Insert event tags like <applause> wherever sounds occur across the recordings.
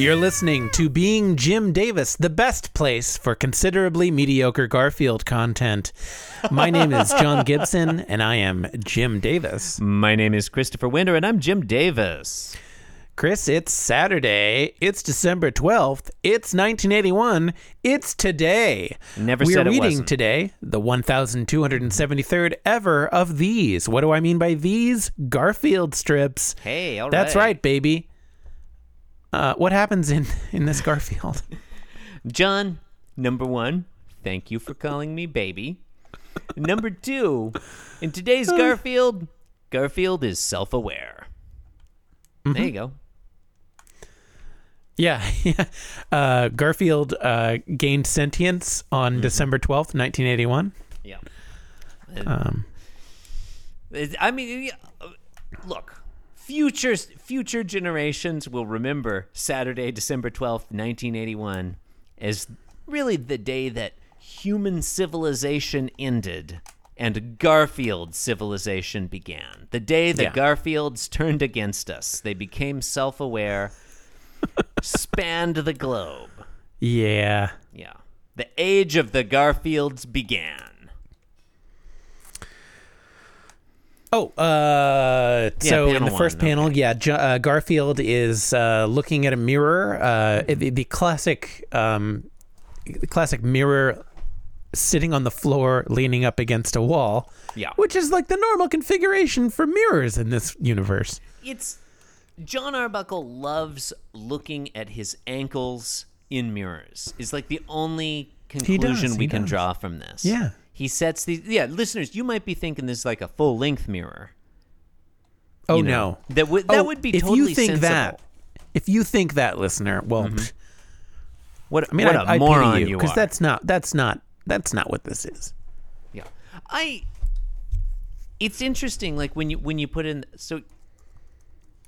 You're listening to Being Jim Davis, the best place for considerably mediocre Garfield content. My name is John <laughs> Gibson, and I am Jim Davis. My name is Christopher Winter, and I'm Jim Davis. Chris, it's Saturday. It's December 12th. It's 1981. It's today. Never we said are it reading wasn't. today the 1273rd ever of these. What do I mean by these? Garfield strips. Hey, all That's right, baby. Uh, what happens in, <laughs> in this Garfield? <laughs> John, number one, thank you for calling me baby. number two, in today's <laughs> Garfield, Garfield is self aware. There you go. Yeah, yeah. Uh, Garfield uh, gained sentience on Mm-hmm. December 12th, 1981. Yeah. Um, I mean, uh, look, future future generations will remember Saturday, December twelfth, nineteen eighty one, as really the day that human civilization ended and Garfield civilization began. The day the Yeah. Garfields turned against us. They became self aware, <laughs> spanned the globe. yeah. Yeah. The age of the Garfields began. Oh, uh, so in the first one, panel, yeah, J- uh, Garfield is uh, looking at a mirror, uh, the, the classic, um, the classic mirror sitting on the floor, leaning up against a wall. Yeah. which is like the normal configuration for mirrors in this universe. it's John Arbuckle loves looking at his ankles in mirrors. Is like the only conclusion does, we can does. draw from this. Yeah. He sets these yeah, listeners, you might be thinking this is like a full length mirror. Oh you know. no, That would that Oh, would be if totally you think sensible. that. If you think that, listener, well, psh, What I mean, what I, a I moron you because that's not that's not that's not what this is. Yeah. I It's interesting like when you when you put in so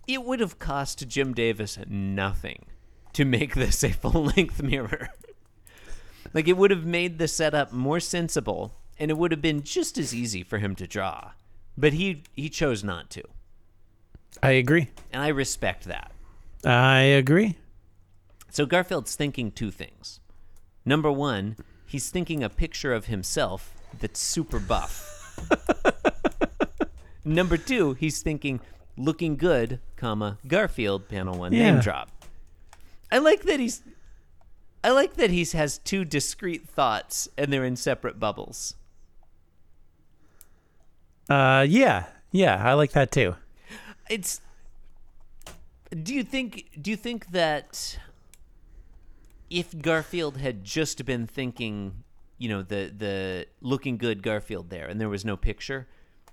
it would have cost Jim Davis nothing to make this a <laughs> full-length mirror. like it would have made the setup more sensible and it would have been just as easy for him to draw. But he he chose not to. I agree. And I respect that. I agree. So Garfield's thinking two things. Number one, he's thinking a picture of himself that's super buff. <laughs> Number two, he's thinking looking good, comma Garfield panel one Yeah. name drop. I like that he's. I like that he has two discrete thoughts and they're in separate bubbles. Uh, yeah, yeah, I like that too. It's. Do you think? Do you think that if Garfield had just been thinking, you know, the the looking good Garfield there, and there was no picture,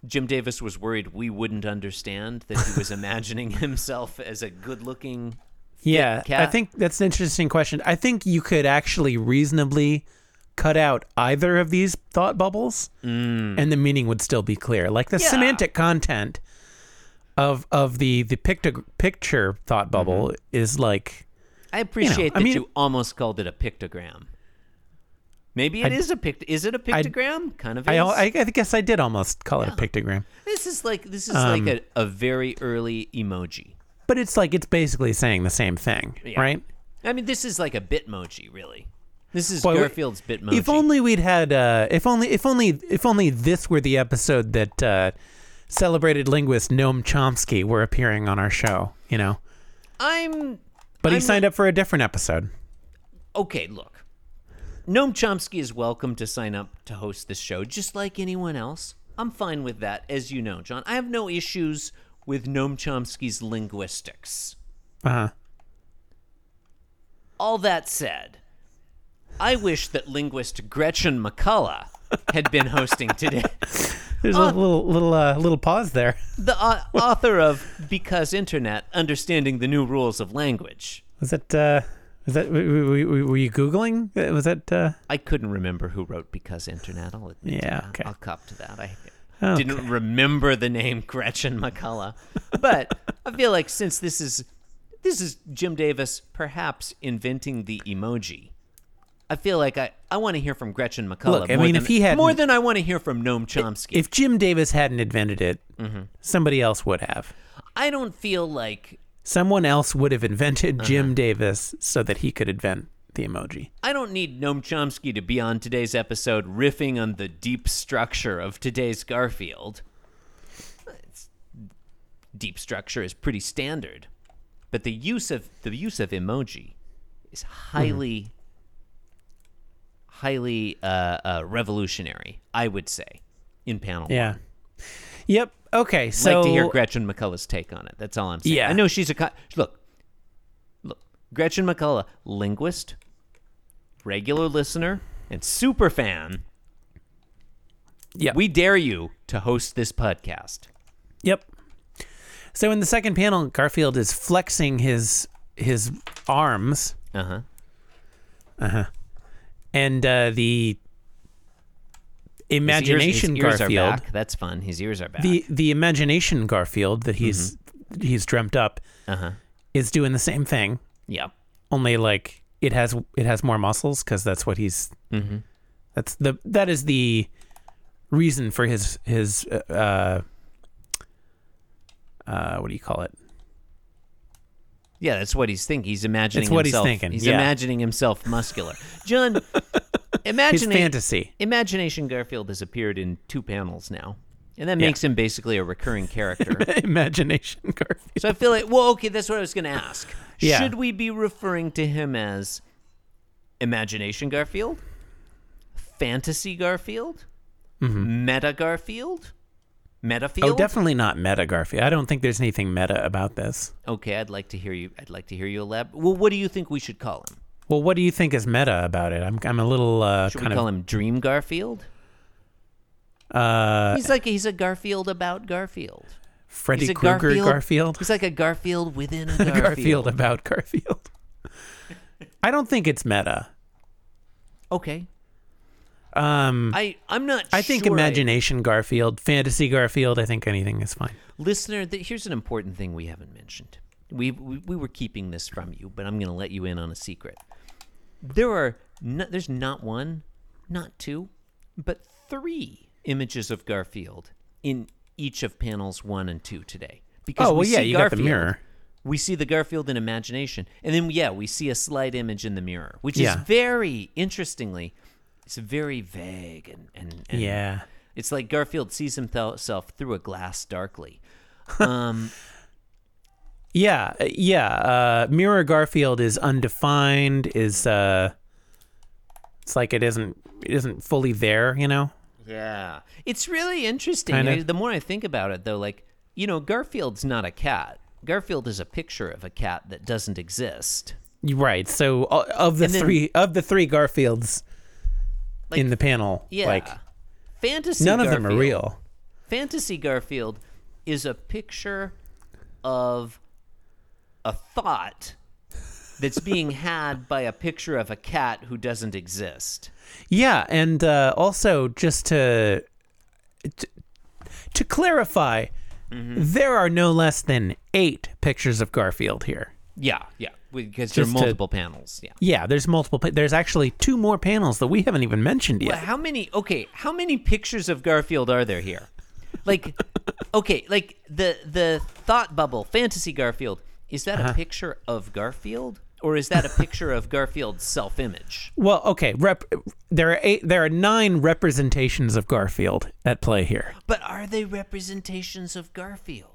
Jim Davis was worried we wouldn't understand that he was <laughs> imagining himself as a good-looking. Yeah, I think that's an interesting question. I think you could actually reasonably cut out either of these thought bubbles, and the meaning would still be clear. Like the Mm. Yeah. semantic content of of the the picto- picture thought bubble Mm-hmm. is like I appreciate I that mean- you almost called it a pictogram. Maybe it I- is a pict. Is it a pictogram? kind of. I, is. I I guess I did almost call it a pictogram, This is like this is Um, like a, a very early emoji. but it's like it's basically saying the same thing, Yeah. right? I mean, this is like a Bitmoji, really. This is Boy, Garfield's Bitmoji. If only we'd had uh if only if only if only this were the episode that uh celebrated linguist Noam Chomsky were appearing on our show, you know. I'm But he I'm signed up for a different episode. okay. Look, Noam Chomsky is welcome to sign up to host this show, just like anyone else. I'm fine with that, as you know, John. I have no issues with Noam Chomsky's linguistics. Uh-huh. All that said, I wish that linguist Gretchen McCulloch had been hosting today. <laughs> There's Uh, a little little uh, little pause there. The uh, <laughs> author of Because Internet Understanding the New Rules of Language. Was that uh was that w- w- w- were you googling? Uh, Was that uh I couldn't remember who wrote Because Internet. I'll admit Yeah, okay. I'll cop to that. I Okay. didn't remember the name Gretchen McCulloch. But I feel like since this is this is Jim Davis perhaps inventing the emoji. I feel like I, I want to hear from Gretchen McCulloch. Look, I more mean, than, if he hadn't- more than I want to hear from Noam Chomsky. if Jim Davis hadn't invented it, Mm-hmm. somebody else would have. I don't feel like Someone else would have invented Uh-huh. Jim Davis so that he could invent the emoji. I don't need Noam Chomsky to be on today's episode riffing on the deep structure of today's Garfield. It's- deep structure is pretty standard, but the use of the use of emoji is highly, highly uh, uh, revolutionary. I would say in panel. one. Yeah. Yep. Okay. So like to hear Gretchen McCulloch's take on it. That's all I'm saying. Yeah. I know she's a co- look. Look, Gretchen McCulloch, linguist, regular listener, and super fan. Yeah. We dare you to host this podcast. Yep. So in the second panel, Garfield is flexing his his arms, Uh huh. Uh huh. And uh, the imagination his ears, his ears Garfield. That's fun. His ears are back. the the imagination Garfield that he's he's dreamt up, uh huh. is doing the same thing. Yeah. Only like it has it has more muscles because that's what he's. Mm-hmm. That's the that is the reason for his his uh, uh what do you call it? Yeah, that's what he's thinking. He's imagining. It's what he's himself, thinking, He's yeah. imagining himself muscular. John, <laughs> His imagine fantasy. Imagination Garfield has appeared in two panels now, and that makes him basically a recurring character. <laughs> imagination Garfield. so I feel like, well, okay, that's what I was going to ask. Yeah. Should we be referring to him as Imagination Garfield, Fantasy Garfield, mm-hmm. Meta Garfield, Metafield? Oh, definitely not meta Garfield. I don't think there's anything meta about this. Okay, I'd like to hear you. I'd like to hear you elaborate. Well, what do you think we should call him? Well, what do you think is meta about it? I'm I'm a little uh, Should kind we call of him Dream Garfield? uh, He's like he's a Garfield about Garfield. Freddy Krueger Garfield- Garfield. He's like a Garfield within a <laughs> Garfield. Garfield about Garfield. <laughs> I don't think it's meta. Okay, Um, I I'm not. I think sure imagination Garfield, fantasy Garfield. I think anything is fine. listener. Th- here's an important thing we haven't mentioned. We, we we were keeping this from you, but I'm going to let you in on a secret. There are no, there's not one, not two, but three images of Garfield in each of panels one and two today. Because Oh well, we yeah, see you got the Garfield, mirror. We see the Garfield in imagination, and then yeah, we see a slight image in the mirror, which Yeah. is very interestingly, it's very vague and and, and Yeah. it's like Garfield sees himself through a glass darkly. <laughs> Um, Yeah, uh, yeah. Uh, Mirror Garfield is undefined. Is uh, it's like it isn't it isn't fully there. You know. yeah, it's really interesting. I- the more I think about it, though, like you know, Garfield's not a cat. Garfield is a picture of a cat that doesn't exist. Right. So uh, of the then- three of the three Garfields Like, in the panel, Yeah, like fantasy. none of them are real. Fantasy Garfield is a picture of a thought that's being <laughs> had by a picture of a cat who doesn't exist. Yeah, and uh, also just to to, to clarify, Mm-hmm. there are no less than eight pictures of Garfield here. Yeah, yeah, because there are Just to- multiple panels. Yeah. Yeah, there's multiple. pa- There's actually two more panels that we haven't even mentioned yet. Well, how many? Okay, how many pictures of Garfield are there here? Like, <laughs> okay, like the the thought bubble, fantasy Garfield. Is that Uh-huh. a picture of Garfield, or is that a picture of Garfield's self-image? Well, okay. Rep, there are eight. There are nine representations of Garfield at play here. But are they representations of Garfield?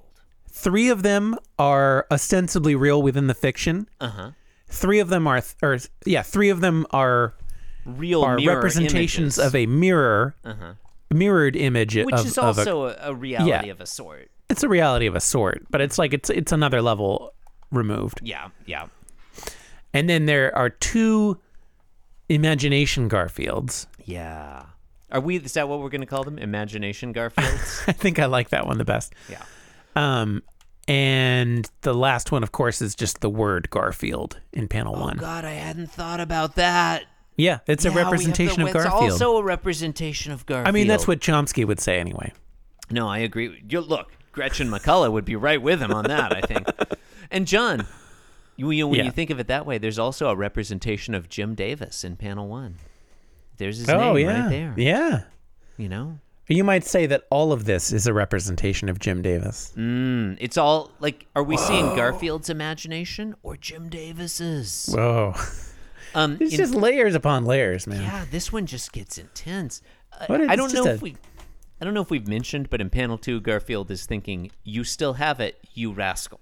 Three of them are ostensibly real within the fiction. Uh huh. Three of them are, or yeah, three of them are Real are representations images. of a mirror, Uh-huh. mirrored image which of, is also a, a reality Yeah. of a sort. it's a reality of a sort, but it's like it's it's another level removed. Yeah, yeah. And then there are two imagination Garfields. Yeah. Are we? Is that what we're going to call them? Imagination Garfields. <laughs> I think I like that one the best. yeah. Um, and the last one, of course, is just the word Garfield in panel Oh one. God, I hadn't thought about that. Yeah, it's a Yeah, we representation the- of Garfield. It's also a representation of Garfield. I mean, that's what Chomsky would say anyway. No, I agree. You, look, Gretchen McCulloch would be right with him on that. I think. <laughs> And John, you, you, when Yeah. you think of it that way, there's also a representation of Jim Davis in panel one. There's his oh name yeah, right there. yeah. You know, You might say that all of this is a representation of Jim Davis. Mm, it's all like, are we seeing Garfield's imagination or Jim Davis's? Whoa. <laughs> Um, It's in- just layers upon layers, man. yeah, this one just gets intense. Uh, What I don't know just if we, I don't know if we've mentioned, but in panel two, Garfield is thinking, "You still have it, you rascal."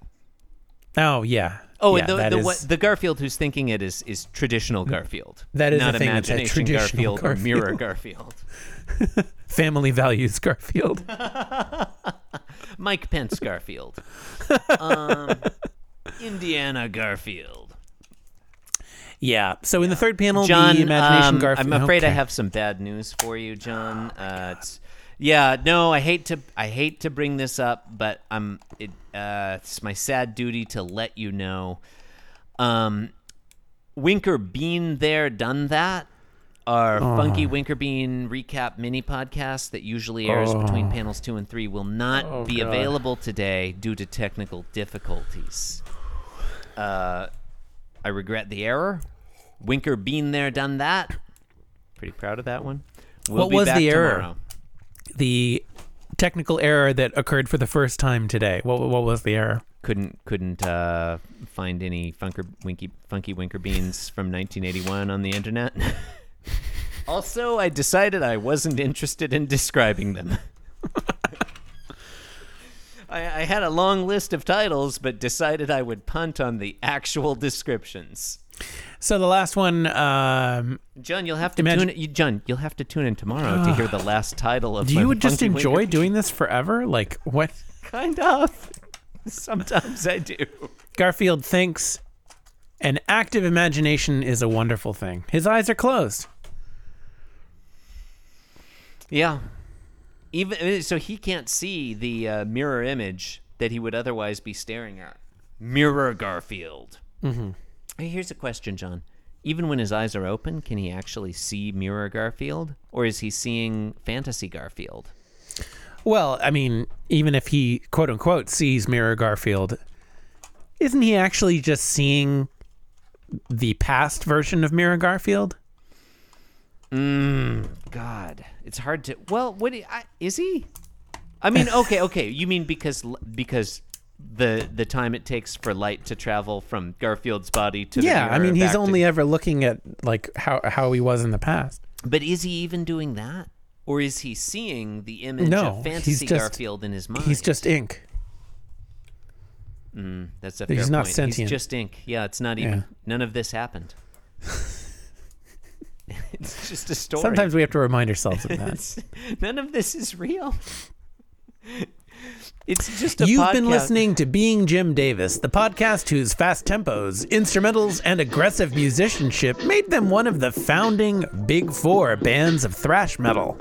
Oh, yeah. Oh, yeah, and the the, is- what, the Garfield who's thinking it is is traditional Garfield. That is not a a imagination traditional Garfield, or mirror Garfield. <laughs> family values Garfield. <laughs> Mike Pence Garfield. <laughs> um, Indiana Garfield. yeah. So in the third panel, John, the imagination um, Garfield. I'm afraid I have some bad news for you, John. Uh, it's, yeah, no, I hate to I hate to bring this up, but I'm it, uh, it's my sad duty to let you know. Um, Winker Bean there done that. Our Funky Winkerbean recap mini podcast that usually airs between panels two and three will not Oh, be God. available today due to technical difficulties. Uh, I regret the error. Winker Bean there done that. Pretty proud of that one. We'll What be was the error? tomorrow. the technical error that occurred for the first time today. What, what was the error? Couldn't couldn't uh, find any funker winky funky winker beans from 1981 on the internet. <laughs> also, I decided I wasn't interested in describing them. I, I had a long list of titles, but decided I would punt on the actual descriptions. So the last one, um, John, you'll have to Imagine- tune in. You, John, you'll have to tune in tomorrow to hear the last title of. do you just enjoy doing this forever? Like what? Kind of. <laughs> Sometimes I do. Garfield thinks an active imagination is a wonderful thing. His eyes are closed. Yeah. Even so, he can't see the uh, mirror image that he would otherwise be staring at. Mirror Garfield. Mm-hmm. Here's a question, John. Even when his eyes are open, can he actually see Mirror Garfield, or is he seeing Fantasy Garfield? Well, I mean, even if he quote unquote sees Mirror Garfield, isn't he actually just seeing the past version of Mirror Garfield? Mm, God, it's hard to. Well, what do I, is he? I mean, <laughs> okay, okay. You mean because because the the time it takes for light to travel from Garfield's body to the yeah, I mean, he's back to- only ever looking at like how how he was in the past. But is he even doing that? Or is he seeing the image No, of he's fantasy just- Garfield in his mind? He's just ink. Mm, that's a he's not point. sentient. He's just ink. Yeah, it's not even. Yeah. None of this happened. <laughs> <laughs> it's just a story. Sometimes we have to remind ourselves of that. <laughs> None of this is real. It's just a You've been listening to Being Jim Davis, the podcast whose fast tempos, instrumentals, and aggressive musicianship made them one of the founding Big Four bands of thrash metal,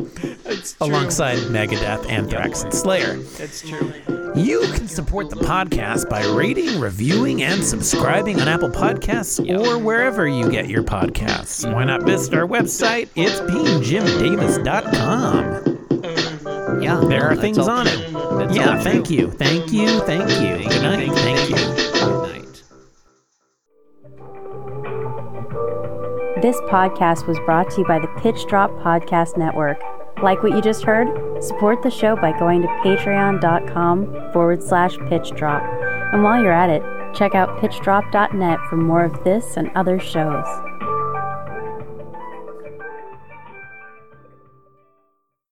It's true. alongside Megadeth, Anthrax, and Slayer. That's true. You can support the podcast by rating, reviewing, and subscribing on Apple Podcasts or wherever you get your podcasts. Why not visit our website? It's beingjimdavis.com. Yeah, mm-hmm. There are things on it. That's Yeah, thank you. Thank you. Thank you. Thank Good night. you, Thank you. Good night. This podcast was brought to you by the Pitch Drop Podcast Network. Like what you just heard? Support the show by going to patreon.com forward slash pitch drop. And while you're at it, check out pitchdrop.net for more of this and other shows.